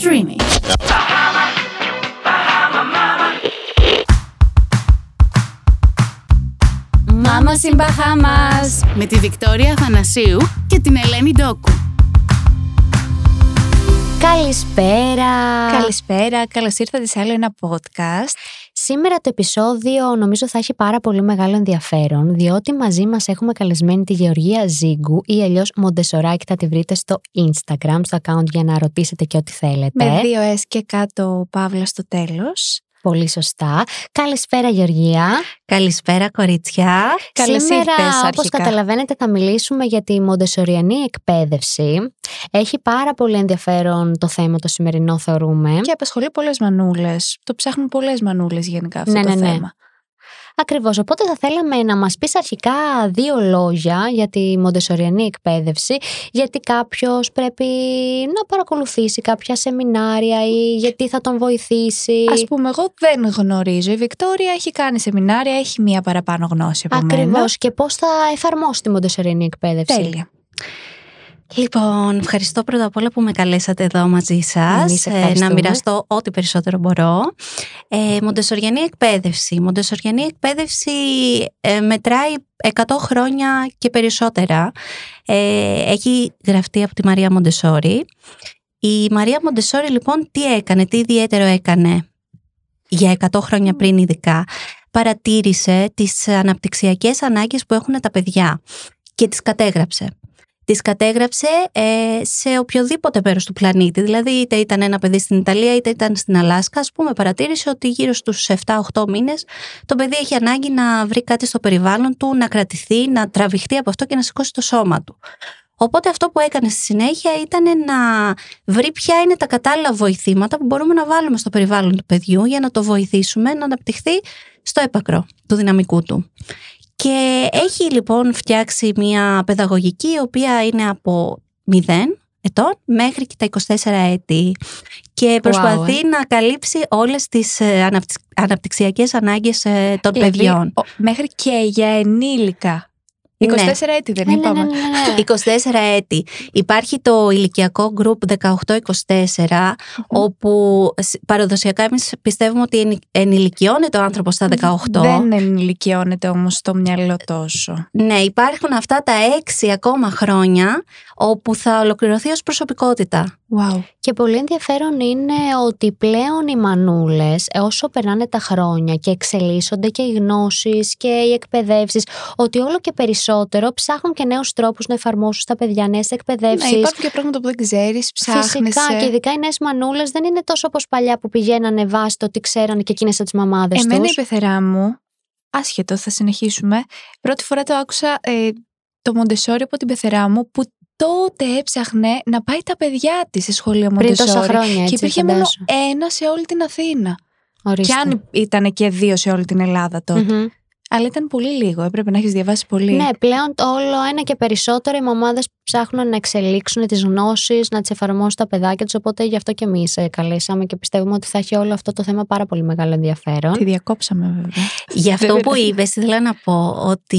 Streamy. Μάμα in Bahamas με τη Βικτόρια Αθανασίου και την Ελένη Ντόκου. Καλησπέρα. Καλησπέρα, καλώς ήρθατε σε άλλο ένα podcast. Σήμερα το επεισόδιο νομίζω θα έχει πάρα πολύ μεγάλο ενδιαφέρον, διότι μαζί μας έχουμε καλεσμένη τη Γεωργία Ζίγκου ή αλλιώς Μοντεσοράκη θα τη βρείτε στο Instagram, στο account για να ρωτήσετε και ό,τι θέλετε. Με δύο S και κάτω παύλα στο τέλος. Πολύ σωστά. Καλησπέρα Γεωργία. Καλησπέρα κορίτσια. Καλώς Σήμερα, ήρθες όπως αρχικά. καταλαβαίνετε, θα μιλήσουμε για τη μοντεσοριανή εκπαίδευση. Έχει πάρα πολύ ενδιαφέρον το θέμα το σημερινό θεωρούμε. Και απασχολεί πολλές μανούλες. Το ψάχνουν πολλές μανούλες γενικά αυτό Ναι, το ναι, ναι. Θέμα. Ακριβώς, οπότε θα θέλαμε να μας πεις αρχικά δύο λόγια για τη μοντεσοριανή εκπαίδευση, γιατί κάποιος πρέπει να παρακολουθήσει κάποια σεμινάρια ή γιατί θα τον βοηθήσει. Ας πούμε, εγώ δεν γνωρίζω. Η Βικτόρια έχει κάνει σεμινάρια, έχει μία παραπάνω γνώση από μένα. Ακριβώς και πώς θα εφαρμόσει τη μοντεσοριανή εκπαίδευση. Τέλεια. Λοιπόν, ευχαριστώ πρώτα απ' όλα που με καλέσατε εδώ μαζί σας Εμείς ε, ευχαριστούμε. να μοιραστώ ό,τι περισσότερο μπορώ. Ε, μοντεσοριανή εκπαίδευση. Μοντεσοριανή εκπαίδευση ε, μετράει 100 χρόνια και περισσότερα. Ε, έχει γραφτεί από τη Μαρία Μοντεσόρη. Η Μαρία Μοντεσόρη λοιπόν τι έκανε, τι ιδιαίτερο έκανε για 100 χρόνια πριν ειδικά; Παρατήρησε τις αναπτυξιακές ανάγκες που έχουν τα παιδιά και τις κατέγραψε. Τις κατέγραψε ε, σε οποιοδήποτε μέρος του πλανήτη. Δηλαδή είτε ήταν ένα παιδί στην Ιταλία είτε ήταν στην Αλάσκα. Ας πούμε παρατήρησε ότι γύρω στους 7-8 μήνες το παιδί έχει ανάγκη να βρει κάτι στο περιβάλλον του, να κρατηθεί, να τραβηχτεί από αυτό και να σηκώσει το σώμα του. Οπότε αυτό που έκανε στη συνέχεια ήταν να βρει ποια είναι τα κατάλληλα βοηθήματα που μπορούμε να βάλουμε στο περιβάλλον του παιδιού για να το βοηθήσουμε να αναπτυχθεί στο έπακρο του δυναμικού του. Και έχει λοιπόν φτιάξει μια παιδαγωγική η οποία είναι από 0 ετών μέχρι και τα 24 έτη και προσπαθεί να καλύψει όλες τις ε, αναπτυξ- αναπτυξιακές ανάγκες ε, των Δηλαδή, παιδιών. ο- μέχρι και για ενήλικα. 24 Ναι. έτη δεν Ναι, ναι, είπαμε. ναι, ναι, ναι. 24 έτη. Υπάρχει το ηλικιακό group 18-24, όπου σ- παραδοσιακά εμείς πιστεύουμε ότι ενη- ενηλικιώνεται ο άνθρωπος στα 18. Δεν ενηλικιώνεται όμως στο μυαλό τόσο. Ναι, υπάρχουν αυτά τα 6 ακόμα χρόνια όπου θα ολοκληρωθεί ως προσωπικότητα. Wow. Και πολύ ενδιαφέρον είναι ότι πλέον οι μανούλες ε, όσο περνάνε τα χρόνια και εξελίσσονται και οι γνώσεις και οι εκπαιδεύσεις ότι όλο και περισσότερο ψάχνουν και νέους τρόπους να εφαρμόσουν στα παιδιά νέες Ναι, εκπαιδεύσεις. υπάρχουν και πράγματα που δεν ξέρεις, ψάχνεσαι. Φυσικά και ειδικά οι νέες μανούλες δεν είναι τόσο όπως παλιά που πηγαίνανε βάσει το τι ξέρανε και εκείνες από τις μαμάδες Εμένα τους. η πεθερά μου, άσχετο, θα συνεχίσουμε. Πρώτη φορά το άκουσα ε, το Μοντεσόρι από την πεθερά μου που τότε έψαχνε να πάει τα παιδιά της σε σχολείο Πριν τόσα Μοντεσόρι. χρόνια έτσι Και υπήρχε φαντάσου. μόνο ένα σε όλη την Αθήνα. Ορίστε. Και αν ήταν και δύο σε όλη την Ελλάδα τότε. Μμμ. Αλλά ήταν πολύ λίγο. Έπρεπε να έχεις διαβάσει πολύ. Ναι, πλέον το όλο ένα και περισσότερο οι μαμάδες ψάχνουν να εξελίξουν τις γνώσεις, να τις εφαρμόσουν στα παιδάκια τους. Οπότε γι' αυτό και εμείς καλέσαμε και πιστεύουμε ότι θα έχει όλο αυτό το θέμα πάρα πολύ μεγάλο ενδιαφέρον. Τη διακόψαμε βέβαια. Γι' αυτό Δεν που πειράζει. είπες ήθελα να πω ότι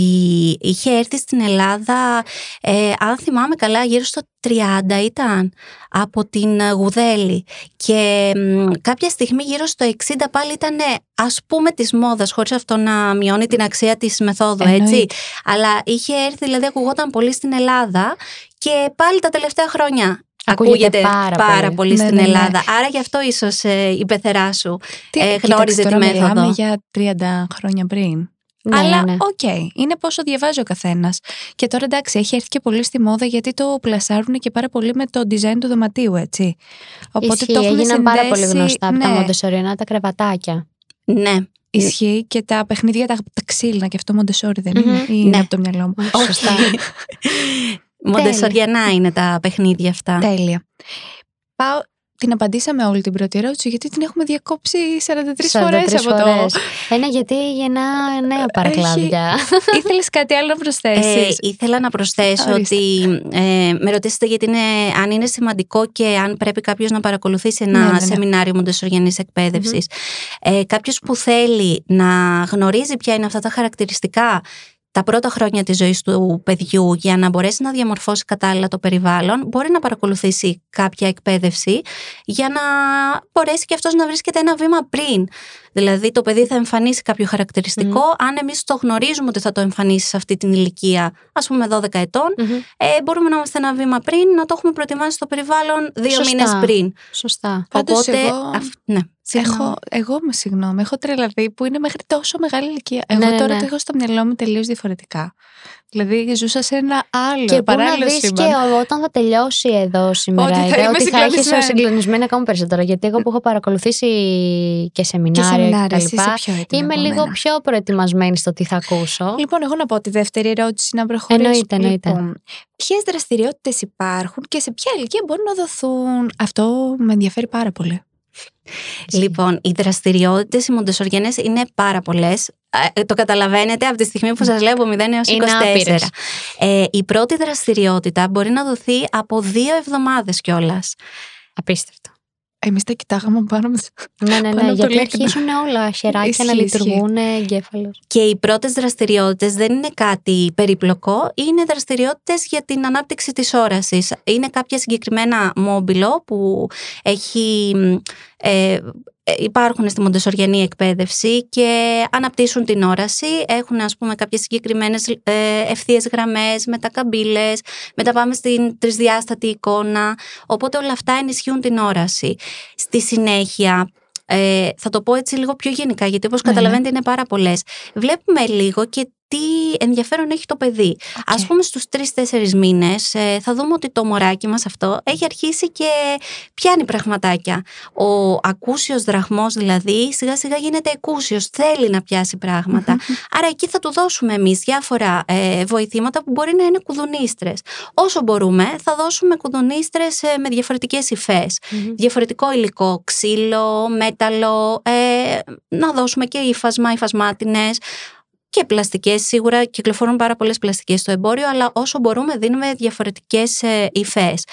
είχε έρθει στην Ελλάδα, ε, αν θυμάμαι καλά, γύρω στο 30 ήταν από την ε, Γουδέλη και μ, κάποια στιγμή γύρω στο 60 πάλι ήταν ας πούμε της μόδας χωρίς αυτό να μειώνει την αξία της μεθόδου έτσι Εννοείται. αλλά είχε έρθει δηλαδή ακουγόταν πολύ στην Ελλάδα και πάλι τα τελευταία χρόνια Ακούγεται πάρα πολύ. στην Ναι, ναι, ναι. Ελλάδα άρα γι' αυτό ίσως ε, η πεθερά σου Τι, ε, κοίταξε, γνώριζε τη τώρα μέθοδο. Μιλάμε για 30 χρόνια πριν. Ναι, Αλλά ναι, ναι. οκ, είναι πόσο διαβάζει ο καθένας. Και τώρα εντάξει, έχει έρθει και πολύ στη μόδα γιατί το πλασάρουν και πάρα πολύ με το design του δωματίου, έτσι. Οπότε Ισχύει, το έχουν έγιναν πάρα πολύ συνδέσει- γνωστά από τα ναι, μοντεσοριανά τα κρεβατάκια. ναι Ισχύει και τα παιχνίδια τα, τα ξύλινα και αυτό Μοντεσόρι δεν Μμμ. είναι. Ή είναι Ναι. από το μυαλό μου. Όχι, σωστά. Μοντεσοριανά είναι τα παιχνίδια αυτά. Τέλεια. Πάω, την απαντήσαμε όλη την πρώτη ερώτηση γιατί την έχουμε διακόψει 43 φορές 43 από το... φορές. Ένα γιατί γεννά νέα παρακλάδια. Ήθελες κάτι άλλο να Ε, προσθέσεις. ήθελα να προσθέσω Ορίστε. ότι ε, με ρωτήσατε γιατί είναι, αν είναι σημαντικό και αν πρέπει κάποιος να παρακολουθήσει ένα Ναι, ναι, ναι. σεμινάριο μοντεσοριανής εκπαίδευσης. Ε, κάποιος που θέλει να γνωρίζει ποια είναι αυτά τα χαρακτηριστικά τα πρώτα χρόνια της ζωής του παιδιού για να μπορέσει να διαμορφώσει κατάλληλα το περιβάλλον μπορεί να παρακολουθήσει κάποια εκπαίδευση για να μπορέσει και αυτός να βρίσκεται ένα βήμα πριν. Δηλαδή το παιδί θα εμφανίσει κάποιο χαρακτηριστικό, αν εμείς το γνωρίζουμε ότι θα το εμφανίσει σε αυτή την ηλικία, ας πούμε 12 ετων ε, μπορούμε να είμαστε ένα βήμα πριν, να το έχουμε προετοιμάσει στο περιβάλλον δύο Σωστά. μήνες πριν. Σωστά. Πάντως Οπότε, εγώ- αυ- ναι. Έχω, εγώ με συγγνώμη, έχω τρελαθεί που είναι μέχρι τόσο μεγάλη ηλικία. Εγώ Ναι, ναι, τώρα ναι. το έχω στο μυαλό μου τελείως διαφορετικά. Δηλαδή ζούσα σε ένα άλλο Και πού να παράλληλο δεις σύμπαν. και όταν θα τελειώσει εδώ σήμερα, Ότι θα ιδέα, είμαι ότι θα έχεις συγκλονισμένη. συγκλονισμένη ακόμα περισσότερο. Γιατί εγώ που έχω παρακολουθήσει και Και σεμινάρια σεμινάρια, και εσύ τα είσαι λοιπά, πιο έτοιμη είμαι από λίγο μένα. πιο προετοιμασμένη στο τι θα ακούσω. Λοιπόν, εγώ να πω τη δεύτερη ερώτηση να προχωρήσω. Εννοείται, εννοείται. Λοιπόν, Ποιες δραστηριότητες υπάρχουν και σε ποια ηλικία μπορούν να δοθούν; Αυτό με ενδιαφέρει πάρα πολύ. Λοιπόν, οι δραστηριότητες οι μοντεσοριανές είναι πάρα πολλές. το καταλαβαίνετε από τη στιγμή που σας λέω από 0 έως 24. Είναι άπειρες. Ε, η πρώτη δραστηριότητα μπορεί να δοθεί από δύο εβδομάδες κιόλας. Απίστευτο. Εμείς τα κοιτάγαμε πάνω μας. Ναι, ναι, Πάνω ναι. από το Γιατί λίκνο. αρχίζουν όλα χεράκια να Ισχύει, ισχύει. λειτουργούν εγκέφαλος. Και οι πρώτες δραστηριότητες δεν είναι κάτι περιπλοκό, είναι δραστηριότητες για την ανάπτυξη της όρασης. Είναι κάποια συγκεκριμένα μόμπιλο που έχει, ε, ε, υπάρχουν στη μοντεσοριανή εκπαίδευση και αναπτύσσουν την όραση. Έχουν ας πούμε κάποιες συγκεκριμένες ε, ευθείες γραμμές, μετακαμπύλες, μετά πάμε στην τρισδιάστατη εικόνα. Οπότε όλα αυτά ενισχύουν την όραση. Στη συνέχεια ε, θα το πω έτσι λίγο πιο γενικά, γιατί όπως Ναι, ναι. καταλαβαίνετε είναι πάρα πολλές. Βλέπουμε λίγο και τι ενδιαφέρον έχει το παιδί. Ας πούμε στους τρεις-τέσσερις μήνες ε, θα δούμε ότι το μωράκι μας αυτό έχει αρχίσει και πιάνει πραγματάκια. Ο ακούσιος δραχμός δηλαδή σιγά σιγά γίνεται εκούσιος, θέλει να πιάσει πράγματα. Άρα εκεί θα του δώσουμε εμείς διάφορα ε, βοηθήματα που μπορεί να είναι κουδουνίστρες. Όσο μπορούμε θα δώσουμε κουδουνίστρες ε, με διαφορετικές υφές διαφορετικό υλικό, ξύλο, μέταλλο, ε, να δώσουμε και ύφασμα, υφασμάτινες και πλαστικές. Σίγουρα κυκλοφορούν πάρα πολλές πλαστικές στο εμπόριο, αλλά όσο μπορούμε δίνουμε διαφορετικές ε, υφές.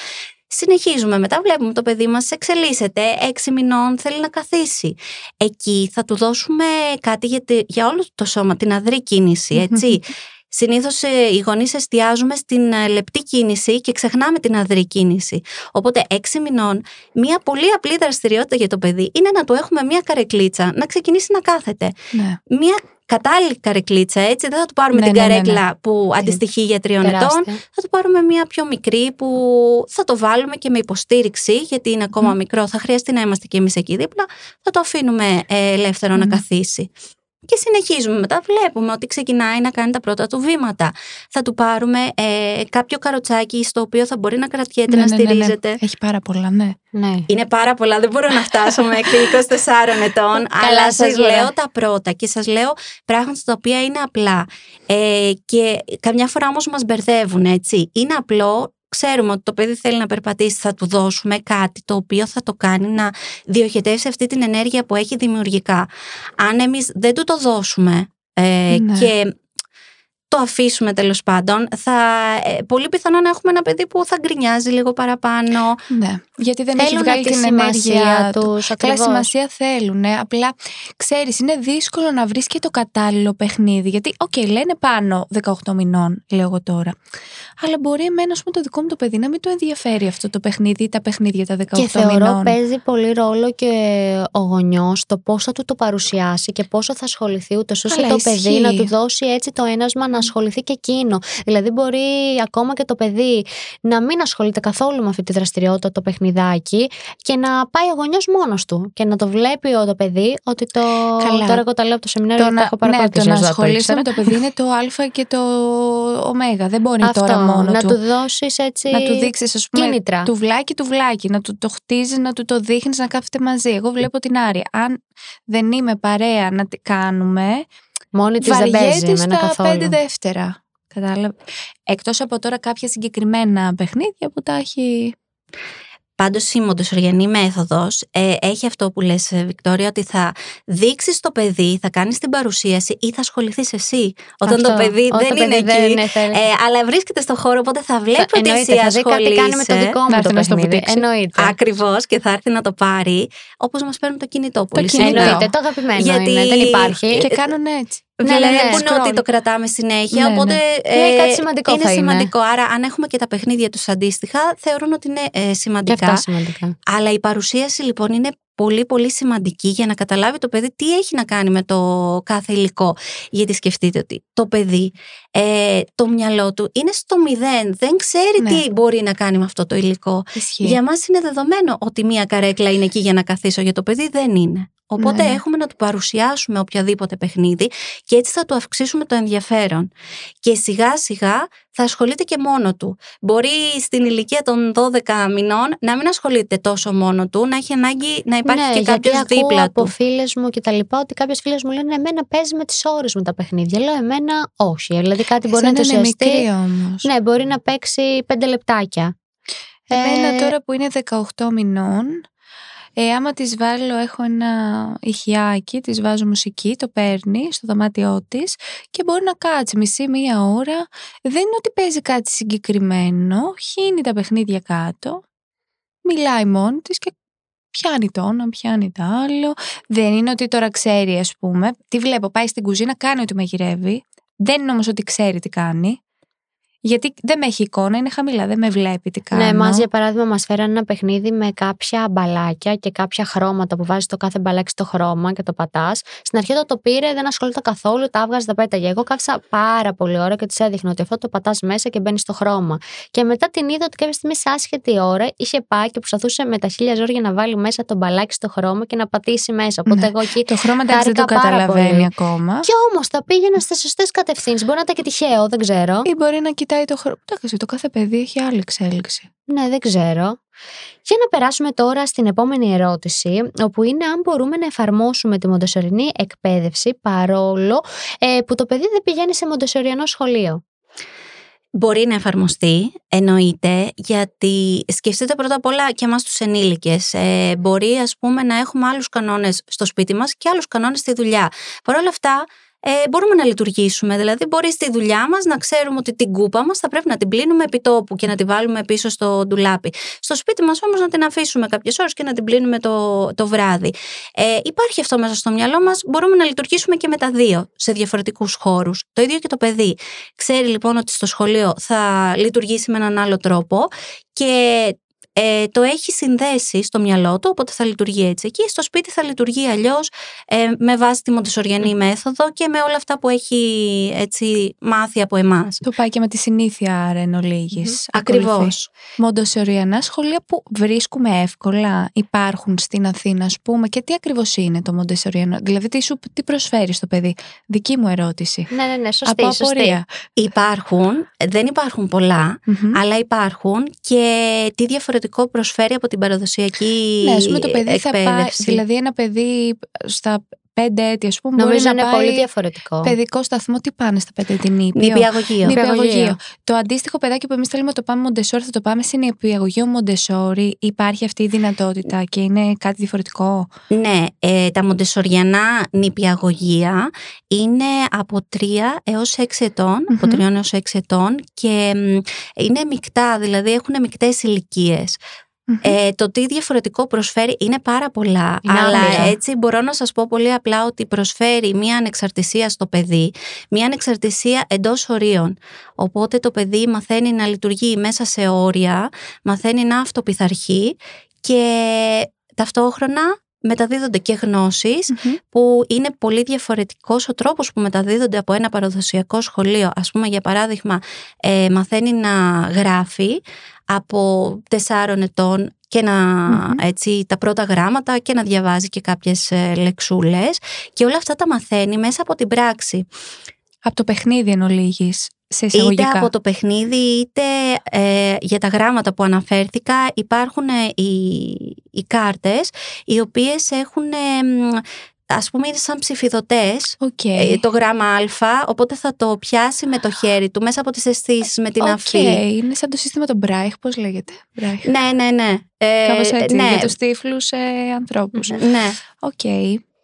Συνεχίζουμε μετά, βλέπουμε το παιδί μας εξελίσσεται, έξι μηνών θέλει να καθίσει. Εκεί θα του δώσουμε κάτι για, τη- για όλο το σώμα, την αδρή κίνηση, έτσι. Συνήθως ε, οι γονείς εστιάζουμε στην ε, λεπτή κίνηση και ξεχνάμε την αδρή κίνηση. Οπότε έξι μηνών, μία πολύ απλή δραστηριότητα για το παιδί είναι να του έχουμε μία καρεκλίτσα, να ξεκινήσει να κάθεται. Ναι. Μία κατάλληλη καρεκλίτσα, έτσι. Δεν θα του πάρουμε Ναι, την ναι, ναι, ναι. καρέκλα που αντιστοιχεί για τριών ετών. Τεράστια. Θα του πάρουμε μία πιο μικρή που θα το βάλουμε και με υποστήριξη, γιατί είναι ακόμα μικρό. Θα χρειαστεί να είμαστε και εμείς εκεί δίπλα. Θα το αφήνουμε ε, ελεύθερο να Μμμ. καθίσει. Και συνεχίζουμε μετά. Βλέπουμε ότι ξεκινάει να κάνει τα πρώτα του βήματα. Θα του πάρουμε ε, κάποιο καροτσάκι στο οποίο θα μπορεί να κρατιέται, Ναι, να ναι, ναι, ναι. στηρίζεται. Έχει πάρα πολλά, ναι. Ναι. Είναι πάρα πολλά, δεν μπορώ να φτάσω μέχρι 24 ετών, αλλά σας σας λέω. λέω τα πρώτα και σας λέω πράγματα τα οποία είναι απλά. Ε, και καμιά φορά όμως μας μπερδεύουν, έτσι. Είναι απλό, ξέρουμε ότι το παιδί θέλει να περπατήσει, θα του δώσουμε κάτι το οποίο θα το κάνει να διοχετεύσει αυτή την ενέργεια που έχει δημιουργικά. Αν εμείς δεν του το δώσουμε ε, Ναι. και το αφήσουμε τέλος πάντων, θα, ε, πολύ πιθανό να έχουμε ένα παιδί που θα γκρινιάζει λίγο παραπάνω, ναι. Γιατί δεν έχει Θέλουν βγάλει τη την σημασία ενέργεια του. τους, Καλά, ακριβώς. σημασία θέλουν. Απλά ξέρεις, είναι δύσκολο να βρεις και το κατάλληλο παιχνίδι. Γιατί, οκ, λένε πάνω 18 μηνών, λέω εγώ τώρα. Αλλά μπορεί εμένα, ας πούμε, το δικό μου το παιδί να μην το ενδιαφέρει αυτό το παιχνίδι ή τα παιχνίδια τα 18 Και θεωρώ μηνών. παίζει πολύ ρόλο και ο γονιός το πόσο θα του το παρουσιάσει και πόσο θα ασχοληθεί, ούτως ώστε Καλά, το ισχύει. παιδί να του δώσει έτσι το ένασμα να ασχοληθεί και εκείνο. Δηλαδή, μπορεί ακόμα και το παιδί να μην ασχολείται καθόλου με αυτή τη δραστηριότητα, το παιχνιδάκι, και να πάει ο γονιός μόνος του και να το βλέπει ο- το παιδί ότι το. Καλά. Τώρα, εγώ τα λέω από το σεμινάριο Το γιατί τα να, έχω ναι, το παρακολουθήσει. να ως δάτο, ασχολείσαι με ήξερα. το παιδί είναι το Α και το Ω. Δεν μπορεί Αυτό, τώρα μόνο να του. του δώσεις έτσι. να του δείξεις, ας πούμε, κίνητρα. τουβλάκι, τουβλάκι, να του το χτίζεις, να του το δείχνεις, να κάθεται μαζί. Εγώ βλέπω την Άρη. Αν δεν είμαι παρέα να τη κάνουμε, Μόνη της δεν παίζει βαριέται εμένα στα καθόλου. πέντε δεύτερα. Κατάλαβε. Εκτός από τώρα κάποια συγκεκριμένα παιχνίδια που τα έχει. Πάντως η μοντοσοριανή μέθοδος ε, έχει αυτό που λες ε, Βικτόρια ότι θα δείξεις το παιδί, θα κάνεις την παρουσίαση ή θα ασχοληθείς εσύ όταν Αυτό. το παιδί Όταν δεν το είναι παιδί εκεί. δεν είναι, θέλει. Ε, αλλά βρίσκεται στο χώρο οπότε θα βλέπει ότι Εννοείται, εσύ θα δει κάτι κάνει με το ασχολείσαι. δικό μου Να το έρθει να στο παιχνίδι. βουτήξει. Εννοείται. Ακριβώς και θα έρθει να το πάρει όπως μας παίρνουν το κινητό πολύ κινητό. συχνά. Εννοείται, το αγαπημένο Γιατί- είναι, δεν υπάρχει. Και κάνουν έτσι. Ναι, ναι, ναι. βλέπουν Scroll. ότι το κρατάμε συνέχεια. Ναι, ναι. οπότε Ναι, κάτι σημαντικό είναι θα είναι. σημαντικό. Άρα, αν έχουμε και τα παιχνίδια τους αντίστοιχα, θεωρούν ότι είναι ε, Και σημαντικά. αυτά σημαντικά. Αλλά η παρουσίαση λοιπόν είναι πολύ πολύ σημαντική για να καταλάβει το παιδί τι έχει να κάνει με το κάθε υλικό. Γιατί σκεφτείτε ότι το παιδί, ε, το μυαλό του είναι στο μηδέν, δεν ξέρει Ναι. τι μπορεί να κάνει με αυτό το υλικό. Ισχύει. Για μας είναι δεδομένο ότι μία καρέκλα είναι εκεί για να καθίσω, για το παιδί δεν είναι. Οπότε Ναι, ναι. έχουμε να του παρουσιάσουμε οποιαδήποτε παιχνίδι και έτσι θα του αυξήσουμε το ενδιαφέρον. Και σιγά σιγά θα ασχολείται και μόνο του. Μπορεί στην ηλικία των 12 μηνών να μην ασχολείται τόσο μόνο του, να έχει ανάγκη να υπάρχει ναι, και γιατί κάποιος ακούω δίπλα από του. φίλες μου και τα λοιπά ότι κάποιε φίλε μου λένε Εμένα παίζει με τις ώρες μου τα παιχνίδια. Λέω Εμένα όχι. Δηλαδή κάτι μπορεί να Εσένα είναι ενθουσιαστεί. μικρή όμως. Ναι, μπορεί να παίξει πέντε λεπτάκια. Εμένα Ε, τώρα που είναι 18 μηνών, ε, άμα της βάλω, έχω ένα ηχιάκι, της βάζω μουσική, το παίρνει στο δωμάτιό της και μπορεί να κάτσει μισή μία ώρα. Δεν είναι ότι παίζει κάτι συγκεκριμένο, χύνει τα παιχνίδια κάτω, μιλάει μόνη της και πιάνει το ένα, πιάνει το άλλο. Δεν είναι ότι τώρα ξέρει, ας πούμε. Τι βλέπω, πάει στην κουζίνα, κάνει ότι μαγειρεύει. Δεν είναι όμως ότι ξέρει τι κάνει. Γιατί δεν με έχει εικόνα, είναι χαμηλά, δεν με βλέπει τι κάνω. Ναι, μας για παράδειγμα μας φέραν ένα παιχνίδι με κάποια μπαλάκια και κάποια χρώματα που βάζεις το κάθε μπαλάκι στο χρώμα και το πατάς. Στην αρχή όταν το πήρε, δεν ασχολείται καθόλου, τα έβγαζε, τα πέταγε. Εγώ κάθισα πάρα πολύ ώρα και τη έδειχνα ότι αυτό το πατάς μέσα και μπαίνει στο χρώμα. Και μετά την είδα ότι κάποια στιγμή σε άσχετη ώρα είχε πάει και προσπαθούσε με τα χίλια ζόρια να βάλει μέσα το μπαλάκι στο χρώμα και να πατήσει μέσα. Οπότε Ναι. εγώ εκεί. Το χρώμα εντάξει δεν το Χάρηκα πάρα καταλαβαίνει πολύ. ακόμα. Και όμως τα πήγαινα στις σωστές κατευθύνσεις. Μπορεί να ήταν και τυχαίο, δεν ξέρω. Ή μπορεί να κοιτάει το χρώμα. Εντάξει, το κάθε παιδί έχει άλλη εξέλιξη. Ναι, δεν ξέρω. Για να περάσουμε τώρα στην επόμενη ερώτηση, όπου είναι αν μπορούμε να εφαρμόσουμε τη μοντοσορινή εκπαίδευση παρόλο ε, που το παιδί δεν πηγαίνει σε μοντοσοριανό σχολείο. Μπορεί να εφαρμοστεί, εννοείται, γιατί σκεφτείτε πρώτα απ' όλα και εμάς τους ενήλικες. Ε, μπορεί ας πούμε να έχουμε άλλους κανόνες στο σπίτι μας και άλλους κανόνες στη δουλειά. Παρ' όλα αυτά ε, μπορούμε να λειτουργήσουμε. Δηλαδή μπορεί στη δουλειά μας να ξέρουμε ότι την κούπα μας θα πρέπει να την πλύνουμε επί τόπου και να την βάλουμε πίσω στο ντουλάπι. Στο σπίτι μας όμως να την αφήσουμε κάποιες ώρες και να την πλύνουμε το, το βράδυ. Ε, υπάρχει αυτό μέσα στο μυαλό μας, μπορούμε να λειτουργήσουμε και με τα δύο σε διαφορετικούς χώρους. Το ίδιο και το παιδί. Ξέρει λοιπόν ότι στο σχολείο θα λειτουργήσει με έναν άλλο τρόπο και ε, το έχει συνδέσει στο μυαλό του, οπότε θα λειτουργεί έτσι. Εκεί στο σπίτι θα λειτουργεί αλλιώς ε, με βάση τη μοντοσοριανή μέθοδο και με όλα αυτά που έχει έτσι, μάθει από εμάς. Το πάει και με τη συνήθεια άρα εν ολίγης. Ακριβώς. Ακολουθεί. Μοντοσοριανά σχολεία που βρίσκουμε εύκολα υπάρχουν στην Αθήνα, ας πούμε, και τι ακριβώς είναι το Μοντεσοριανό. Δηλαδή, τι, σου, τι προσφέρει στο παιδί; Δική μου ερώτηση. Ναι, ναι, ναι, σωστή, Από σωστή. απορία. Υπάρχουν, δεν υπάρχουν πολλά, Μμμ. αλλά υπάρχουν και τι διαφορετικό προσφέρει από την παραδοσιακή Ναι, ας πούμε το παιδί θα πάει. εκπαίδευση. Δηλαδή, ένα παιδί στα πέντε έτη, ας πούμε, Νομίζω μπορεί να είναι πάει πολύ διαφορετικό. παιδικό σταθμό. Τι πάνε στα πέντε έτη, νήπιο. Νηπιαγωγείο. Νηπιαγωγείο. Το αντίστοιχο παιδάκι που εμείς θέλουμε να το πάμε Μοντεσόρι, θα το πάμε σε νηπιαγωγείο Μοντεσόρι. Υπάρχει αυτή η δυνατότητα και είναι κάτι διαφορετικό; Ναι, ε, τα μοντεσοριανά νηπιαγωγεία είναι από 3 έως 6 ετων από Μμμ. 3 έως 6 ετών και μ, είναι μεικτά, δηλαδή έχουν μεικτές ηλικίες. Ε, το τι διαφορετικό προσφέρει είναι πάρα πολλά. Είναι αλλά άμυρα. έτσι μπορώ να σας πω πολύ απλά ότι προσφέρει μία ανεξαρτησία στο παιδί, μία ανεξαρτησία εντός ορίων. Οπότε το παιδί μαθαίνει να λειτουργεί μέσα σε όρια, μαθαίνει να αυτοπιθαρχεί και ταυτόχρονα μεταδίδονται και γνώσεις Μμμ. που είναι πολύ διαφορετικός ο τρόπος που μεταδίδονται από ένα παραδοσιακό σχολείο. Ας πούμε για παράδειγμα ε, μαθαίνει να γράφει από τεσσάρων ετών και να Μμμ. έτσι τα πρώτα γράμματα και να διαβάζει και κάποιες ε, λεξούλες και όλα αυτά τα μαθαίνει μέσα από την πράξη. Από το παιχνίδι εν ολίγης, σε Είτε εισαγωγικά. από το παιχνίδι είτε ε, για τα γράμματα που αναφέρθηκα υπάρχουν ε, οι, οι κάρτες οι οποίες έχουν ε, μ, ας πούμε είναι σαν ψηφιδωτές Οκ. ε, το γράμμα α οπότε θα το πιάσει με το χέρι του μέσα από τις αισθήσεις με την Οκ, αφή. Είναι σαν το σύστημα των Μπράιγ, πώς λέγεται; Μπράιγ. Ναι, ναι, ναι. Ε, Κάπως έτσι, ναι. για τους τυφλούς ε, ανθρώπους. ναι. Οκ,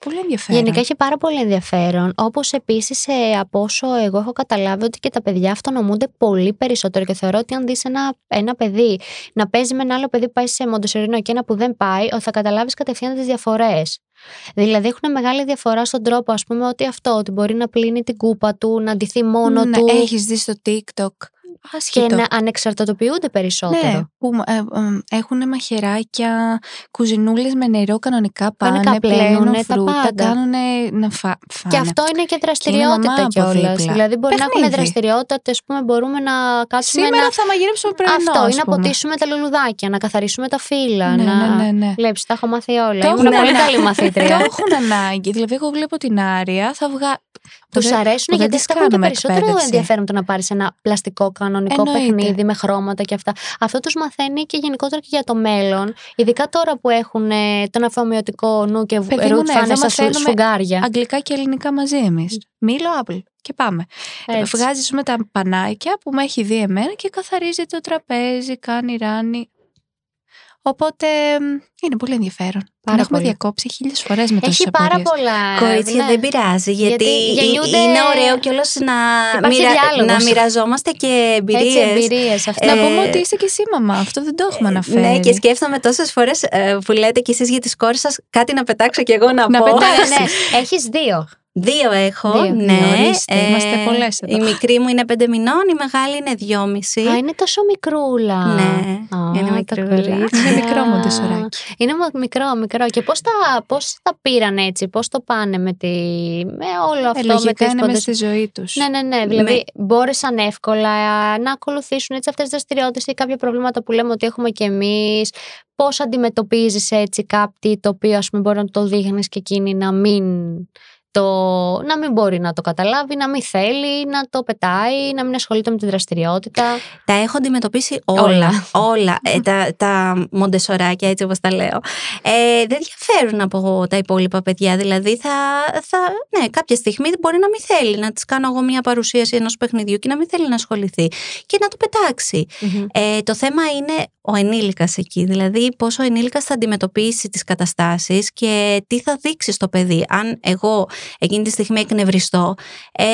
πολύ ενδιαφέρον. Γενικά έχει πάρα πολύ ενδιαφέρον. Όπως επίσης, ε, από όσο εγώ έχω καταλάβει, ότι και τα παιδιά αυτονομούνται πολύ περισσότερο. Και θεωρώ ότι αν δεις ένα, ένα παιδί να παίζει με ένα άλλο παιδί που πάει σε μοντοσερινό και ένα που δεν πάει, ότι θα καταλάβεις κατευθείαν τις διαφορές. Δηλαδή έχουν μεγάλη διαφορά στον τρόπο, ας πούμε, ότι αυτό, ότι μπορεί να πλύνει την κούπα του, να ντυθεί μόνο ναι, του. Έχεις δει στο TikTok. Και Άσχετο. να ανεξαρτητοποιούνται περισσότερο. Ναι, που ε, ε, έχουν μαχαιράκια, κουζινούλες με νερό κανονικά πάνε, Κανονικά πλένουν πλένουνε, τα φρούτα, πάντα. κάνουν να φα, φάνε. Και αυτό είναι και είναι δραστηριότητα μαμά από κιόλας. δίπλα. Δηλαδή, μπορεί να έχουν Παιχνίδι. δραστηριότητα, ας πούμε, μπορούμε να κάτσουμε Σήμερα να. θα μαγειρέψουμε πρωινό, Αυτό, ας ή να πούμε. ποτίσουμε τα λουλουδάκια, να καθαρίσουμε τα φύλλα. Ναι, να... ναι, ναι, ναι. Βλέπεις, τα έχω μάθει όλα. Το Ήμουν έχουν πολύ ανα- καλή Το μαθήτρια. έχουν ανάγκη. Δηλαδή, εγώ βλέπω την Άρια, θα βγάλω. Τους αρέσουν γιατί αυτά έχουν και περισσότερο ενδιαφέρον. ενδιαφέρον το να πάρεις ένα πλαστικό κανονικό Εννοείται. παιχνίδι με χρώματα και αυτά. Αυτό τους μαθαίνει και γενικότερα και για το μέλλον. Ειδικά τώρα που έχουν ε, τον αφομοιωτικό νου και Παιδί μου, ναι, ρούτφανε εδώ στα σου- μαθαίνουμε σφουγγάρια. Αγγλικά και ελληνικά μαζί εμείς. Μίλο, Apple. Και πάμε. Έτσι. Βγάζεις με τα πανάκια που με έχει δει εμένα και καθαρίζει το τραπέζι, κάνει ράνι. Οπότε μ, είναι πολύ ενδιαφέρον. Πάρα Την έχουμε πολύ. διακόψει χίλιες φορές με τόσε Έχει πάρα πολλά. Κορίτσια ναι. δεν πειράζει, γιατί, Γιατί γεννιούνται- είναι ωραίο κιόλας να, Υπάρχει μοιρα- διάλογος. να μοιραζόμαστε και Έτσι, εμπειρίες. εμπειρίες. Αυτό. Να Ε, πούμε ότι είστε και εσύ μαμά. Αυτό δεν το έχουμε αναφέρει. Ναι, και σκέφτομαι τόσες φορές που λέτε κι εσείς για τι κόρε σας, κάτι να πετάξω κι εγώ να, Να πω. πετάξεις. ναι, ναι. Έχεις δύο. Δύο έχω. Δύο. Ναι. Ορίστε, είμαστε πολλές εδώ. Η μικρή μου είναι πέντε μηνών, η μεγάλη είναι δυόμιση. Α, είναι τόσο μικρούλα. Ναι, Α, είναι τα μικρούλα. κορίτσια. Είναι μικρό μοντεσοράκι. Είναι μο- μικρό, μικρό. Και πώς τα, πώς τα πήραν έτσι, πώς το πάνε με, τη, με όλο αυτό. Ε, με λογικά τις είναι ποντες- μέσα στη ζωή τους. Ναι, ναι, ναι. Δηλαδή μπόρεσαν εύκολα να ακολουθήσουν έτσι αυτές τις δραστηριότητες ή κάποια προβλήματα που λέμε ότι έχουμε κι εμείς. Πώς αντιμετωπίζεις έτσι κάτι το οποίο ας πούμε μπορεί να το δείχνεις και εκείνη να μην το, να μην μπορεί να το καταλάβει, να μην θέλει, να το πετάει, να μην ασχολείται με τη δραστηριότητα. Τα έχω αντιμετωπίσει όλα. Όλα. όλα. Ε, τα, τα μοντεσοράκια, έτσι όπως τα λέω. Ε, δεν διαφέρουν από τα υπόλοιπα παιδιά. Δηλαδή, θα, θα, ναι, κάποια στιγμή μπορεί να μην θέλει να της κάνω εγώ μια παρουσίαση ενός παιχνιδιού και να μην θέλει να ασχοληθεί και να το πετάξει. Ε, το θέμα είναι ο ενήλικας εκεί, δηλαδή πόσο ο ενήλικας θα αντιμετωπίσει τις καταστάσεις και τι θα δείξει στο παιδί. Αν εγώ εκείνη τη στιγμή εκνευριστώ, ε,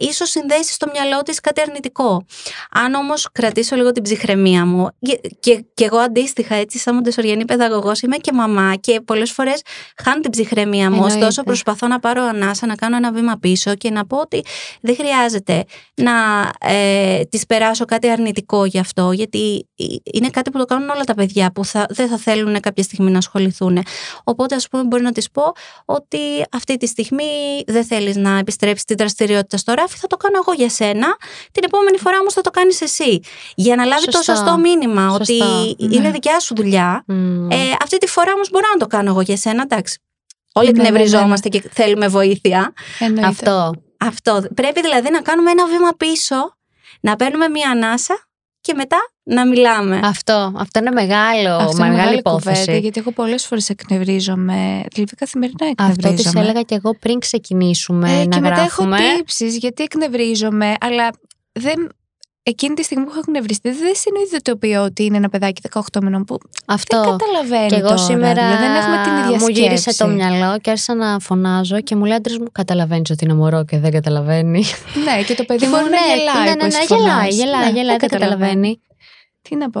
ίσως συνδέσει στο μυαλό της κάτι αρνητικό. Αν όμως κρατήσω λίγο την ψυχραιμία μου και, και, και εγώ αντίστοιχα έτσι σαν μοντεσοριανή παιδαγωγός είμαι και μαμά και πολλές φορές χάνω την ψυχραιμία μου, Εννοείται. ωστόσο προσπαθώ να πάρω ανάσα, να κάνω ένα βήμα πίσω και να πω ότι δεν χρειάζεται να ε, της περάσω κάτι αρνητικό γι' αυτό, γιατί είναι κάτι που το κάνουν όλα τα παιδιά που θα, δεν θα θέλουν κάποια στιγμή να ασχοληθούν. Οπότε, ας πούμε, μπορεί να της πω ότι αυτή τη στιγμή δεν θέλεις να επιστρέψεις τη δραστηριότητα στο ράφι, θα το κάνω εγώ για σένα. Την επόμενη φορά όμως θα το κάνεις εσύ. Για να λάβει το Σωστό. σωστό μήνυμα Σωστό. ότι Ναι. είναι δικιά σου δουλειά. Μμμ. Ε, αυτή τη φορά όμως μπορώ να το κάνω εγώ για σένα, εντάξει. Όλοι Ναι, ναι, ναι, ναι. εκνευριζόμαστε και θέλουμε βοήθεια. Εννοείται. Αυτό. Αυτό. Πρέπει δηλαδή να κάνουμε ένα βήμα πίσω, να παίρνουμε μία ανάσα και μετά να μιλάμε. Αυτό, αυτό είναι μεγάλο, Αυτό είναι μεγάλη κουβέντα, υπόθεση. γιατί εγώ πολλές φορές εκνευρίζομαι. Δηλαδή καθημερινά Αυτό της εκνευρίζομαι. έλεγα και εγώ πριν ξεκινήσουμε Ε, να και μετά έχω γράφουμε. τύψεις γιατί εκνευρίζομαι, αλλά δεν. Εκείνη τη στιγμή που έχω εκνευριστεί, δεν συνειδητοποιώ ότι είναι ένα παιδάκι 18 μηνών που Αυτό. δεν καταλαβαίνει. Και εγώ τώρα, σήμερα δηλαδή δεν έχουμε την ίδια μου γύρισε σκέψη. το μυαλό και άρχισα να φωνάζω και μου λέει άντρας μου καταλαβαίνεις ότι είναι μωρό και δεν καταλαβαίνει. Ναι, και το παιδί Και μπορεί μου να ναι, γελάει. ναι, που ναι, ναι, εσύ γελάει, φωνάζεις. γελάει, Ναι, γελάει, δεν καταλαβαίνει. Τι να πω;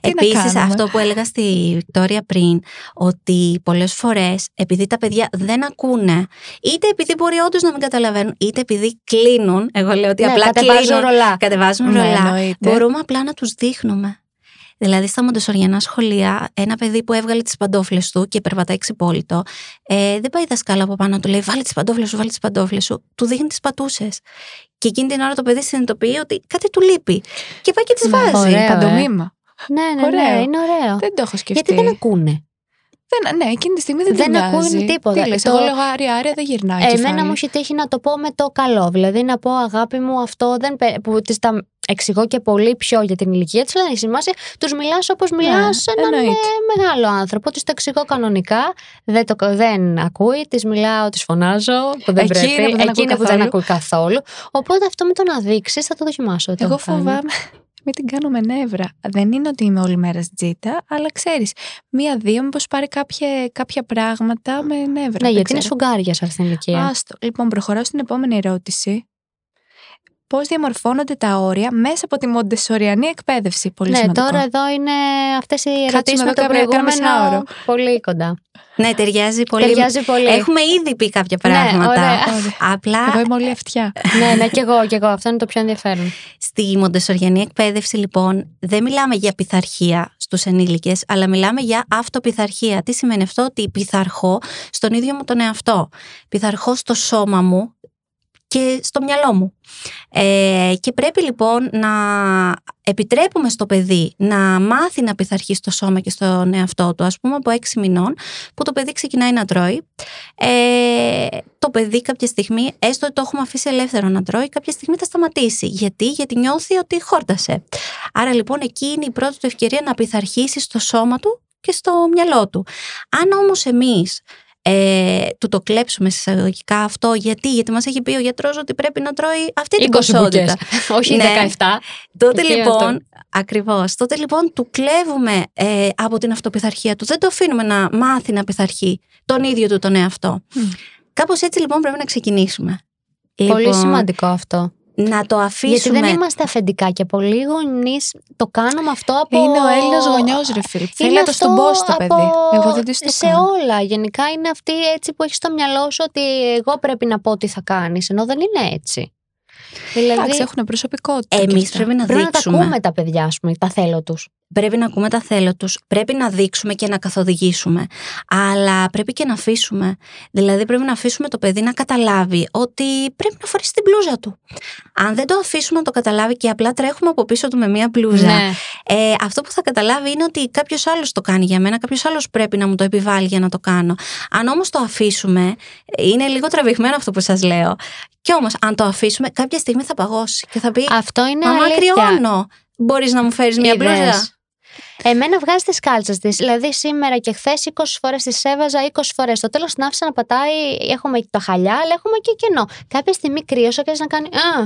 Τι να Επίσης κάνουμε; αυτό που έλεγα στη Βικτόρια πριν, ότι πολλές φορές επειδή τα παιδιά δεν ακούνε, είτε επειδή μπορεί όντως να μην καταλαβαίνουν, είτε επειδή κλείνουν, εγώ λέω ότι Ναι, απλά κατεβάζουν κλείνουν, ρολά. κατεβάζουν Ναι, ρολά, εννοείται. μπορούμε απλά να τους δείχνουμε. Δηλαδή στα μοντεσοριανά σχολεία, ένα παιδί που έβγαλε τις παντόφλες του και περπατάει ξυπόλυτο, ε, δεν πάει η δασκάλα από πάνω του λέει βάλε τις παντόφλες σου, βάλε τις παντόφλες σου, του δείχνει τις πατούσες. Και εκείνη την ώρα το παιδί συνειδητοποιεί ότι κάτι του λείπει. Και πάει και τις Ναι, βάζει. ωραίο, ε. Παντομήμα. Ναι, ναι, ναι, Ωραίο. είναι ωραίο. Δεν το έχω σκεφτεί. Γιατί δεν ακούνε. Δεν- ναι, εκείνη τη στιγμή δεν, Δεν την ακούνε νοιάζει. τίποτα. Τι λες, Το- εγώ λέγω άρια, άρια δεν γυρνάει. Εμένα κεφάλι. μου έχει τύχει να το πω με το καλό. Δηλαδή να πω αγάπη μου αυτό δεν, πε- που τις τα εξηγώ και πολύ πιο για την ηλικία του. Δεν έχει σημασία. Τους μιλάς όπως μιλά Ναι, σε έναν ε, εννοείται. μεγάλο άνθρωπο. Τη το εξηγώ κανονικά. Δεν, το, δεν ακούει. Της μιλάω, της φωνάζω. Που δεν Εκεί πρέπει. είναι που δεν Εκεί ακούει είναι που δεν καθόλου. ακούει καθόλου. Οπότε αυτό με το να δείξεις θα το δοκιμάσω. το Εγώ έχω κάνει. φοβάμαι μην την κάνω με νεύρα. Δεν είναι ότι είμαι όλη μέρα τζίτα, αλλά ξέρεις, μία-δύο μήπως πάρει κάποια, κάποια πράγματα με νεύρα. Ναι, δεν γιατί είναι ξέρω. σουγκάρια σε αυτήν την ηλικία. Άστο. Λοιπόν, προχωράω στην επόμενη ερώτηση. Πώς διαμορφώνονται τα όρια μέσα από τη μοντεσοριανή εκπαίδευση. Πολύ ναι, σημαντικό. τώρα εδώ είναι αυτές οι ερωτήσεις εδώ με το κάνα- κάνα προηγούμενο. μισάωρο. Πολύ κοντά. Ναι, ταιριάζει πολύ. Ταιριάζει πολύ. Έχουμε ήδη πει κάποια Ναι, πράγματα. ωραία. Απλά Εγώ είμαι όλη αυτιά. ναι, ναι, και εγώ, και εγώ. Αυτό είναι το πιο ενδιαφέρον. Στη μοντεσοριανή εκπαίδευση, λοιπόν, δεν μιλάμε για πειθαρχία στους ενήλικες, αλλά μιλάμε για αυτοπειθαρχία. Τι σημαίνει αυτό, ότι πειθαρχώ στον ίδιο μου τον εαυτό. Πειθαρχώ στο σώμα μου και στο μυαλό μου. Ε, και πρέπει λοιπόν να επιτρέπουμε στο παιδί να μάθει να πειθαρχεί στο σώμα και στον εαυτό του, ας πούμε από έξι μηνών, που το παιδί ξεκινάει να τρώει. Ε, το παιδί κάποια στιγμή, έστω ότι το έχουμε αφήσει ελεύθερο να τρώει, κάποια στιγμή θα σταματήσει. Γιατί, Γιατί νιώθει ότι χόρτασε. Άρα λοιπόν εκεί είναι η πρώτη του ευκαιρία να πειθαρχήσει στο σώμα του και στο μυαλό του. Αν όμως εμείς ε, του το κλέψουμε συσσαγωγικά αυτό, γιατί, γιατί μας έχει πει ο γιατρός ότι πρέπει να τρώει αυτή την 20 ποσότητα. μπουκές. Όχι Ναι. 17. Τότε Εκεί λοιπόν, αυτό. ακριβώς, τότε λοιπόν του κλέβουμε ε, από την αυτοπιθαρχία του. Δεν το αφήνουμε να μάθει να πειθαρχεί τον ίδιο του τον εαυτό. Μμ. Κάπως έτσι λοιπόν πρέπει να ξεκινήσουμε. Πολύ Λοιπόν, σημαντικό αυτό. Να το Γιατί αφήσουμε. δεν είμαστε αφεντικά και πολλοί γονεί το κάνουμε αυτό από. Είναι ο Έλληνας γονιός, ρε φίλε. Θέλει να το στον αυτό πώ το παιδί. από- Εγώ δεν τη το Σε κάνω. όλα. Γενικά είναι αυτή έτσι που έχει στο μυαλό σου ότι εγώ πρέπει να πω τι θα κάνεις, ενώ δεν είναι έτσι. Δηλαδή, Εντάξει, έχουν προσωπικότητα. και Εμείς αυτά. πρέπει να πρέπει να τα δείξουμε. ακούμε τα παιδιά, ας πούμε, τα θέλω τους. Πρέπει να ακούμε τα θέλω τους, πρέπει να δείξουμε και να καθοδηγήσουμε. Αλλά πρέπει και να αφήσουμε. Δηλαδή πρέπει να αφήσουμε το παιδί να καταλάβει ότι πρέπει να φορέσει την μπλούζα του. Αν δεν το αφήσουμε να το καταλάβει και απλά τρέχουμε από πίσω του με μία μπλούζα, Ναι. ε, αυτό που θα καταλάβει είναι ότι κάποιος άλλος το κάνει για μένα, κάποιος άλλος πρέπει να μου το επιβάλλει για να το κάνω. Αν όμως το αφήσουμε, είναι λίγο τραβηγμένο αυτό που σας λέω. Κι όμως, αν το αφήσουμε, κάποια στιγμή θα παγώσει και θα πει Αυτό είναι Μαμά, αλήθεια. κρυώνω. Μπορείς να μου φέρεις μία Είδες. μπλούζα; Εμένα βγάζει τις κάλτσες της. Δηλαδή, σήμερα και χθες 20 φορές τη έβαζα 20 φορές. Στο τέλος την άφησα να πατάει. Έχουμε τα χαλιά, αλλά έχουμε και κενό. Κάποια στιγμή κρύωσα και άρχισε να κάνει. Α,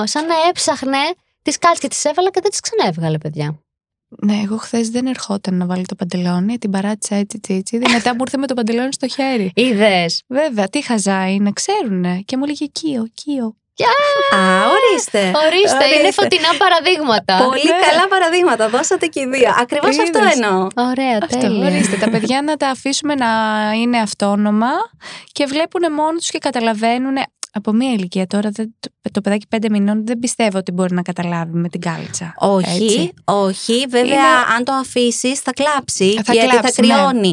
α, σαν να έψαχνε τις κάλτσες και τις έβαλα και δεν τις ξανέβγαλε, παιδιά. Ναι, εγώ χθες δεν ερχόταν να βάλει το παντελόνι, την παράτησα έτσι τσίτσι. Μετά μου ήρθε με το παντελόνι στο χέρι. Είδες. Βέβαια, τι χαζά είναι, ξέρουνε. Και μου έλεγε Κίο, Κίο. Α, ορίστε. Ορίστε, είναι Ορίστε. φωτεινά παραδείγματα. Πολύ Ναι. καλά παραδείγματα. Δώσατε και οι δύο. Ακριβώς αυτό Είδες. εννοώ. Ωραία, Αυτό, τέλεια. ορίστε. τα παιδιά να τα αφήσουμε να είναι αυτόνομα και βλέπουν μόνο τους και καταλαβαίνουν. Από μία ηλικία τώρα, δεν- το, το παιδάκι πέντε μηνών δεν πιστεύω ότι μπορεί να καταλάβει με την κάλτσα. Όχι, Έτσι. όχι. Βέβαια, Είναι- αν το αφήσεις, θα κλάψει. Θα γιατί κλάψει, θα ναι. κρυώνει.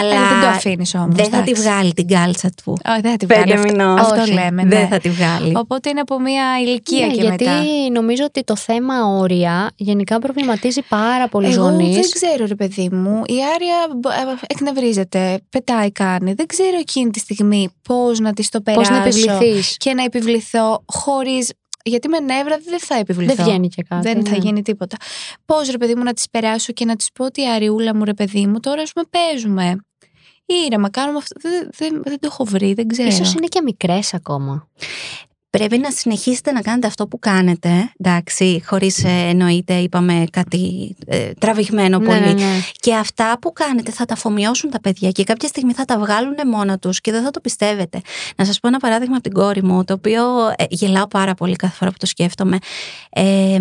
Αλλά, Αλλά δεν το αφήνεις όμως. δεν θα τη βγάλει την κάλτσα του. Όχι, δεν θα τη Πέντε βγάλει. αυτό- μηνών. Αυτό Όχι, λέμε. Δεν ναι. θα τη βγάλει. Οπότε είναι από μία ηλικία Ναι, και γιατί μετά. νομίζω ότι το θέμα όρια γενικά προβληματίζει πάρα πολλού Εγώ γονείς. δεν ξέρω, ρε παιδί μου. Η Άρια μπο- ε, εκνευρίζεται, πετάει, κάνει. Δεν ξέρω εκείνη τη στιγμή πώς να της το Πώς περάσω. να επιβληθεί. Και να επιβληθώ χωρί. Γιατί με νεύρα δεν θα επιβληθώ. Δεν βγαίνει και κάτι. Δεν θα ναι. γίνει τίποτα. Πώς ρε παιδί μου να τις περάσω και να τη πω ότι Αριούλα μου, ρε παιδί μου, τώρα ας πούμε παίζουμε. Ήρεμα, κάνουμε αυτό. Δεν, δεν, δεν το έχω βρει, δεν ξέρω. Ίσως είναι και μικρές ακόμα. Πρέπει να συνεχίσετε να κάνετε αυτό που κάνετε, εντάξει, χωρίς ε, εννοείται είπαμε κάτι ε, τραβηγμένο Ναι, πολύ. ναι, ναι. Και αυτά που κάνετε θα τα αφομοιώσουν τα παιδιά και κάποια στιγμή θα τα βγάλουν μόνα τους και δεν θα το πιστεύετε. Να σας πω ένα παράδειγμα από την κόρη μου, το οποίο ε, γελάω πάρα πολύ κάθε φορά που το σκέφτομαι. Ε,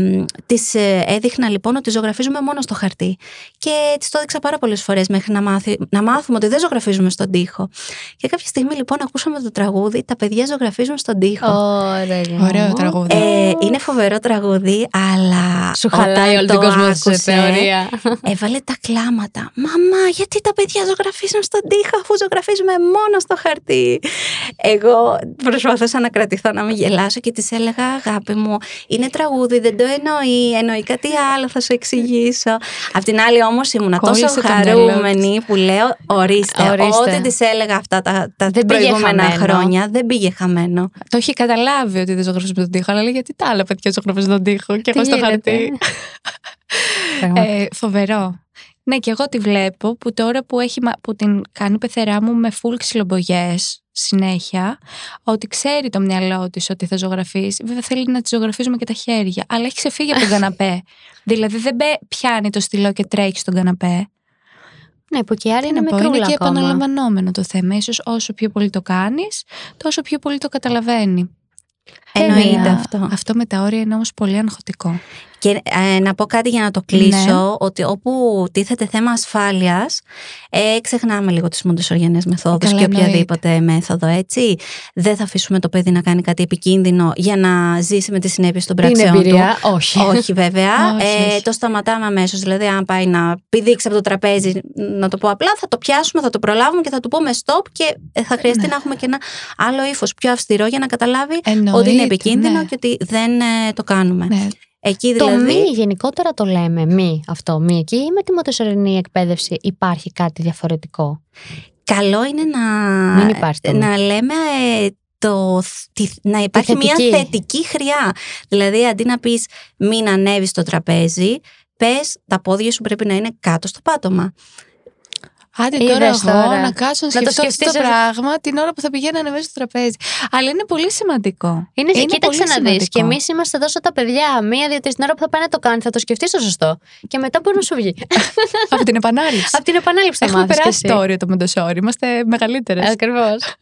της ε, έδειχνα λοιπόν ότι ζωγραφίζουμε μόνος στο χαρτί και της το έδειξα πάρα πολλές φορές μέχρι να, μάθει, να μάθουμε ότι δεν ζωγραφίζουμε στον τοίχο. Και κάποια στιγμή λοιπόν ακούσαμε το τραγούδι «Τα παιδιά ζωγραφίζουν στον τοίχο». Ωραία. Ωραίο τραγούδι. Ε, είναι φοβερό τραγούδι, αλλά. Σου όταν χαλάει όλη το την κόσμο άκουσες, σε θεωρία. Έβαλε τα κλάματα. Μαμά, γιατί τα παιδιά ζωγραφίζουν στον τοίχο, αφού ζωγραφίζουμε μόνο στο χαρτί. Εγώ προσπαθούσα να κρατηθώ να μην γελάσω και της έλεγα: Αγάπη μου, είναι τραγούδι, δεν το εννοεί. Εννοεί κάτι άλλο, θα σου εξηγήσω. Απ' την άλλη, όμως, ήμουνα τόσο Κόλλησε το μυαλό χαρούμενη που λέω: Ορίστε, Ορίστε. ό,τι της έλεγα αυτά τα, τα Δεν πήγε προηγούμενα χαμένο. χρόνια δεν πήγε χαμένο. Το έχει καταλάβει ότι δεν ζωγραφίζουμε τον τοίχο, αλλά λέει γιατί τα άλλα παιδιά ζωγραφίζουν τον τοίχο και εγώ στο γίνεται; χαρτί; Ε, φοβερό. Ναι, και εγώ τη βλέπω που τώρα που, έχει, μα- που την κάνει η πεθερά μου με full ξυλομπογιές συνέχεια, ότι ξέρει το μυαλό της ότι θα ζωγραφίσει. Βέβαια θέλει να τη ζωγραφίζουμε και τα χέρια, αλλά έχει ξεφύγει από τον καναπέ. δηλαδή δεν μπε- πιάνει το στυλό και τρέχει στον καναπέ. Ναι, που και η άλλη Τι είναι να πω, μικρούλα είναι και ακόμα. επαναλαμβανόμενο το θέμα. Ίσως όσο πιο πολύ το κάνεις, τόσο πιο πολύ το καταλαβαίνει. Εννοείται Βέβαια, αυτό. Αυτό με τα όρια είναι όμως πολύ αγχωτικό. Και ε, να πω κάτι για να το κλείσω, ότι όπου τίθεται θέμα ασφάλειας, ε, ξεχνάμε λίγο τις μοντεσοριανές μεθόδους Καλά, και εννοείται. οποιαδήποτε μέθοδο, έτσι. Δεν θα αφήσουμε το παιδί να κάνει κάτι επικίνδυνο για να ζήσει με τις συνέπειες των Την πράξεων του. εμπειρία, όχι. Όχι βέβαια. Όχι, ε, όχι. το σταματάμε αμέσως. Δηλαδή, αν πάει να πηδήξει από το τραπέζι, να το πω απλά, θα το πιάσουμε, θα το προλάβουμε και θα του πούμε stop και ε, θα χρειαστεί Ναι. να έχουμε και ένα άλλο ύφος πιο αυστηρό για να καταλάβει Εννοείται, ότι είναι επικίνδυνο ναι. και ότι δεν ε, το κάνουμε. Ναι. Εκεί Το δηλαδή. μη γενικότερα το λέμε, μη αυτό, μη εκεί ή με τη μοντεσορινή εκπαίδευση υπάρχει κάτι διαφορετικό; Καλό είναι να, Μην υπάρχει το μη. να λέμε ε, το, τη- να υπάρχει μια θετική. θετική χρειά. Δηλαδή, αντί να πεις μην ανέβεις στο τραπέζι, πες τα πόδια σου πρέπει να είναι κάτω στο πάτωμα. Άντε Είδες τώρα εγώ τώρα. να κάτσω να Να το σκεφτώ αυτό το σκεφτείς, ε. πράγμα την ώρα που θα πηγαίνω να μέσα στο τραπέζι. Αλλά είναι πολύ σημαντικό. Είναι, κοίταξε πολύ να δεις. σημαντικό. Και εμείς είμαστε εδώ σαν τα παιδιά. Μία-δύο-τρει την ώρα που θα πάει να το κάνει, θα το σκεφτείς το σωστό. Και μετά μπορεί να σου βγει. Από την επανάληψη. Από την επανάληψη θα Έχουμε μάθεις κι περάσει εσύ. το όριο το Μοντοσόρι. Είμαστε μεγαλύτερες. Ακριβώς.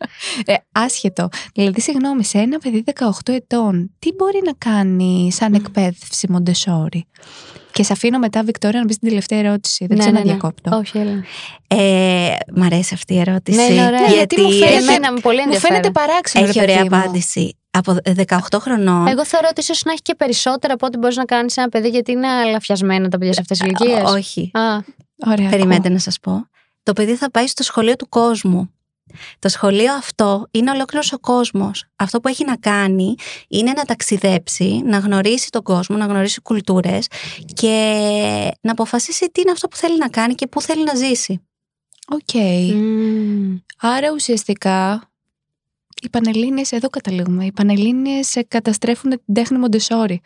Ε, άσχετο. Δηλαδή, συγγνώμη, σε ένα παιδί 18 ετών, τι μπορεί να κάνει σαν εκπαίδευση Μοντεσόρι. Και σε αφήνω μετά, Βικτόρια, να πει την τελευταία ερώτηση. Δεν ξέρω να διακόπτω. Ναι, Όχι, έλα. Ε, μ' αρέσει αυτή η ερώτηση. Ναι, είναι ωραία. Ναι, γιατί μου φαίνεται- Εμένα με πολύ Μου ενδιαφέρον. φαίνεται παράξενο. Έχει ρε ωραία παιδί μου. απάντηση. Από 18 χρονών. Εγώ θεωρώ ότι ίσως να έχει και περισσότερα από ό,τι μπορείς να κάνεις ένα παιδί, γιατί είναι αλαφιασμένα τα παιδιά σε αυτές τις ηλικίες. Ό- Όχι. Α, Ωραία. Περιμένετε να σας πω. Το παιδί θα πάει στο σχολείο του κόσμου. Το σχολείο αυτό είναι ολόκληρος ο κόσμος. Αυτό που έχει να κάνει είναι να ταξιδέψει, να γνωρίσει τον κόσμο, να γνωρίσει κουλτούρες και να αποφασίσει τι είναι αυτό που θέλει να κάνει και πού θέλει να ζήσει. Οκ. μμμ. Άρα ουσιαστικά οι Πανελλήνιες, εδώ καταλήγουμε, οι Πανελλήνιες ε, καταστρέφουν την τέχνη Μοντεσόρι.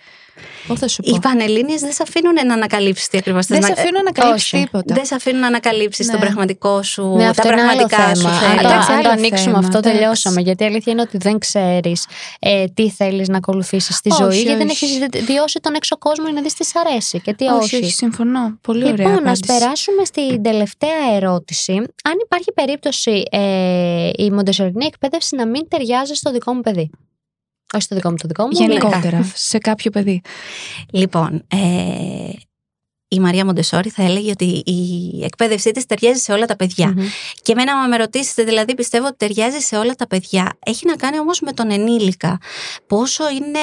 Πώς θα σου πω; Οι Πανελλήνιες δεν σε αφήνουν να ανακαλύψεις τι ακριβώς θες Δεν σε να- αφήνω να καλύψει όχι. τίποτα. Δεν σε αφήνουν να ανακαλύψεις Ναι. τον πραγματικό σου, Ναι, τα αυτό είναι άλλο πραγματικά σου θέμα. Αν θέλει. το, Εντάξει, αν το άλλο ανοίξουμε θέμα, αυτό, εντάξει. τελειώσαμε. Γιατί η αλήθεια είναι ότι δεν ξέρεις ε, τι θέλεις να ακολουθήσεις στη Όχι, ζωή, γιατί δεν όχι. έχει βιώσει τον έξω κόσμο για να δεις τι σ' αρέσει και τι όχι, όχι. όχι, συμφωνώ. Πολύ ωραία Λοιπόν, να απάντηση. περάσουμε στην τελευταία ερώτηση. Αν υπάρχει περίπτωση ε, η μοντεσορινή εκπαίδευση να μην ταιριάζει στο δικό μου παιδί. Όχι στο δικό μου, το δικό μου. Γενικότερα, σε κάποιο παιδί. Λοιπόν, ε, η Μαρία Μοντεσόρη θα έλεγε ότι η εκπαίδευσή της ταιριάζει σε όλα τα παιδιά. Μμμ. Και εμένα, άμα με ρωτήσετε, δηλαδή πιστεύω ότι ταιριάζει σε όλα τα παιδιά. Έχει να κάνει όμως με τον ενήλικα. Πόσο είναι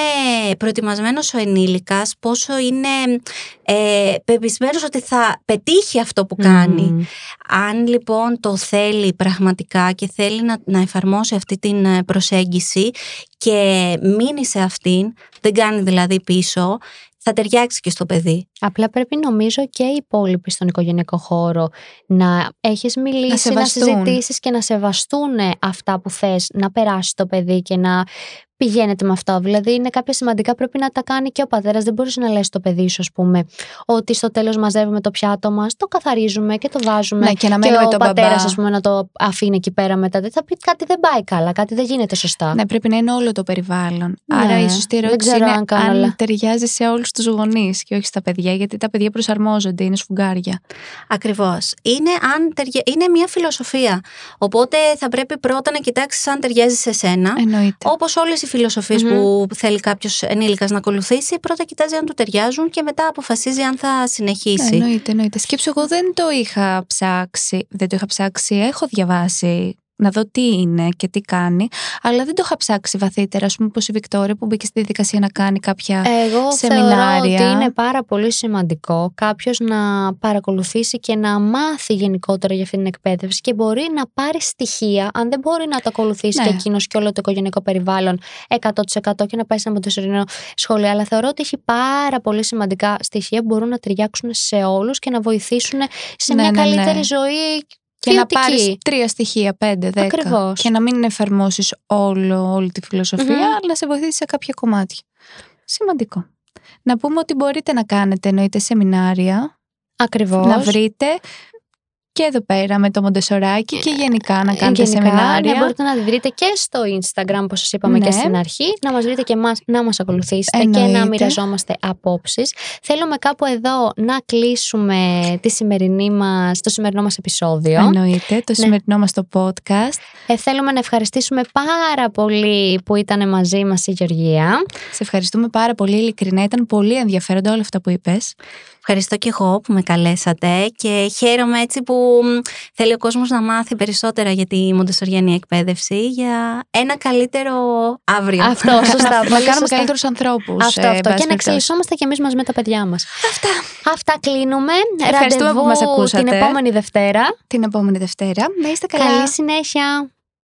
προετοιμασμένος ο ενήλικας, πόσο είναι ε, πεπισμένος ότι θα πετύχει αυτό που κάνει. Μμμ. Αν λοιπόν το θέλει πραγματικά και θέλει να, να εφαρμόσει αυτή την ε, προσέγγιση και μείνει σε αυτήν, δεν κάνει δηλαδή πίσω, θα ταιριάξει και στο παιδί. Απλά πρέπει νομίζω και οι υπόλοιποι στον οικογενειακό χώρο να έχεις μιλήσει, να, σεβαστούν. συζητήσεις και να σεβαστούν αυτά που θες να περάσει το παιδί και να πηγαίνετε με αυτό. Δηλαδή είναι κάποια σημαντικά πρέπει να τα κάνει και ο πατέρας. Δεν μπορείς να λες στο παιδί σου, ας πούμε, ότι στο τέλος μαζεύουμε το πιάτο μας, το καθαρίζουμε και το βάζουμε. Ναι, και να και μένουμε ο τον πατέρας, μπαμπά. ας πούμε, να το αφήνει εκεί πέρα μετά. Δεν θα πει κάτι δεν πάει καλά, κάτι δεν γίνεται σωστά. Ναι, πρέπει να είναι όλο το περιβάλλον. Ναι, Άρα η σωστή δεν ερώτηση ξέρω είναι αν κάνω αν όλα. ταιριάζει σε όλους τους γονείς και όχι στα παιδιά, γιατί τα παιδιά προσαρμόζονται, είναι σφουγγάρια. Ακριβώς. Είναι, αν ταιριά- είναι μια φιλοσοφία. Οπότε θα πρέπει πρώτα να κοιτάξεις αν ταιριάζει σε σένα. Εννοείται. Όπως όλες οι φιλοσοφίες Μμμ. που θέλει κάποιος ενήλικας να ακολουθήσει, πρώτα κοιτάζει αν του ταιριάζουν και μετά αποφασίζει αν θα Ναι, συνεχίσει. εννοείται, εννοείται. Σκέψου, εγώ δεν το είχα ψάξει. Δεν το είχα ψάξει. Έχω διαβάσει να δω τι είναι και τι κάνει, αλλά δεν το είχα ψάξει βαθύτερα. Α πούμε, όπω η Βικτόρια που μπήκε στη διαδικασία να κάνει κάποια. Εγώ σεμινάρια. θεωρώ ότι είναι πάρα πολύ σημαντικό κάποιος να παρακολουθήσει και να μάθει γενικότερα για αυτή την εκπαίδευση και μπορεί να πάρει στοιχεία, αν δεν μπορεί να το ακολουθήσει Ναι. και εκείνος και όλο το οικογενειακό περιβάλλον 100% και να πάει σε ένα μοντεσορινό σχολείο. Αλλά θεωρώ ότι έχει πάρα πολύ σημαντικά στοιχεία που μπορούν να ταιριάξουν σε όλους και να βοηθήσουν σε Ναι, μια ναι, καλύτερη ναι. ζωή και να ποιοτική. πάρεις τρία στοιχεία, πέντε, δέκα. Ακριβώς. Και να μην εφαρμόσεις όλη τη φιλοσοφία, Μμμ. αλλά να σε βοηθήσεις σε κάποια κομμάτια. Σημαντικό. Να πούμε ότι μπορείτε να κάνετε εννοείται σεμινάρια, Ακριβώς. να βρείτε και εδώ πέρα με το Μοντεσοράκι και γενικά να κάνετε Γενικά, σεμινάρια. Ναι, μπορείτε να τη βρείτε και στο Instagram, όπως σας είπαμε Ναι. και στην αρχή. Να μας βρείτε και εμάς, να μας ακολουθήσετε και Εννοείται. να μοιραζόμαστε απόψεις. Θέλουμε κάπου εδώ να κλείσουμε τη σημερινή μας, το σημερινό μας επεισόδιο. Εννοείται, το Ναι. σημερινό μας το podcast. Ε, θέλουμε να ευχαριστήσουμε πάρα πολύ που ήταν μαζί μας η Γεωργία. Σε ευχαριστούμε πάρα πολύ ειλικρινά. Ήταν πολύ ενδιαφέροντα όλα αυτά που είπες. Ευχαριστώ και εγώ που με καλέσατε και χαίρομαι έτσι που μ, θέλει ο κόσμος να μάθει περισσότερα για τη μοντεσοριανή εκπαίδευση για ένα καλύτερο αύριο. Αυτό, σωστά. να πολύ κάνουμε σωστά. καλύτερους ανθρώπους. Αυτό, ε, αυτό. εν πάση Και να περιπτώσει. εξελισσόμαστε κι εμείς μαζί με τα παιδιά μας. Αυτά. Αυτά κλείνουμε. Ευχαριστούμε που Ραντεβού μας ακούσατε. την επόμενη Δευτέρα. Την επόμενη Δευτέρα. Να είστε καλά. Καλή συνέχεια.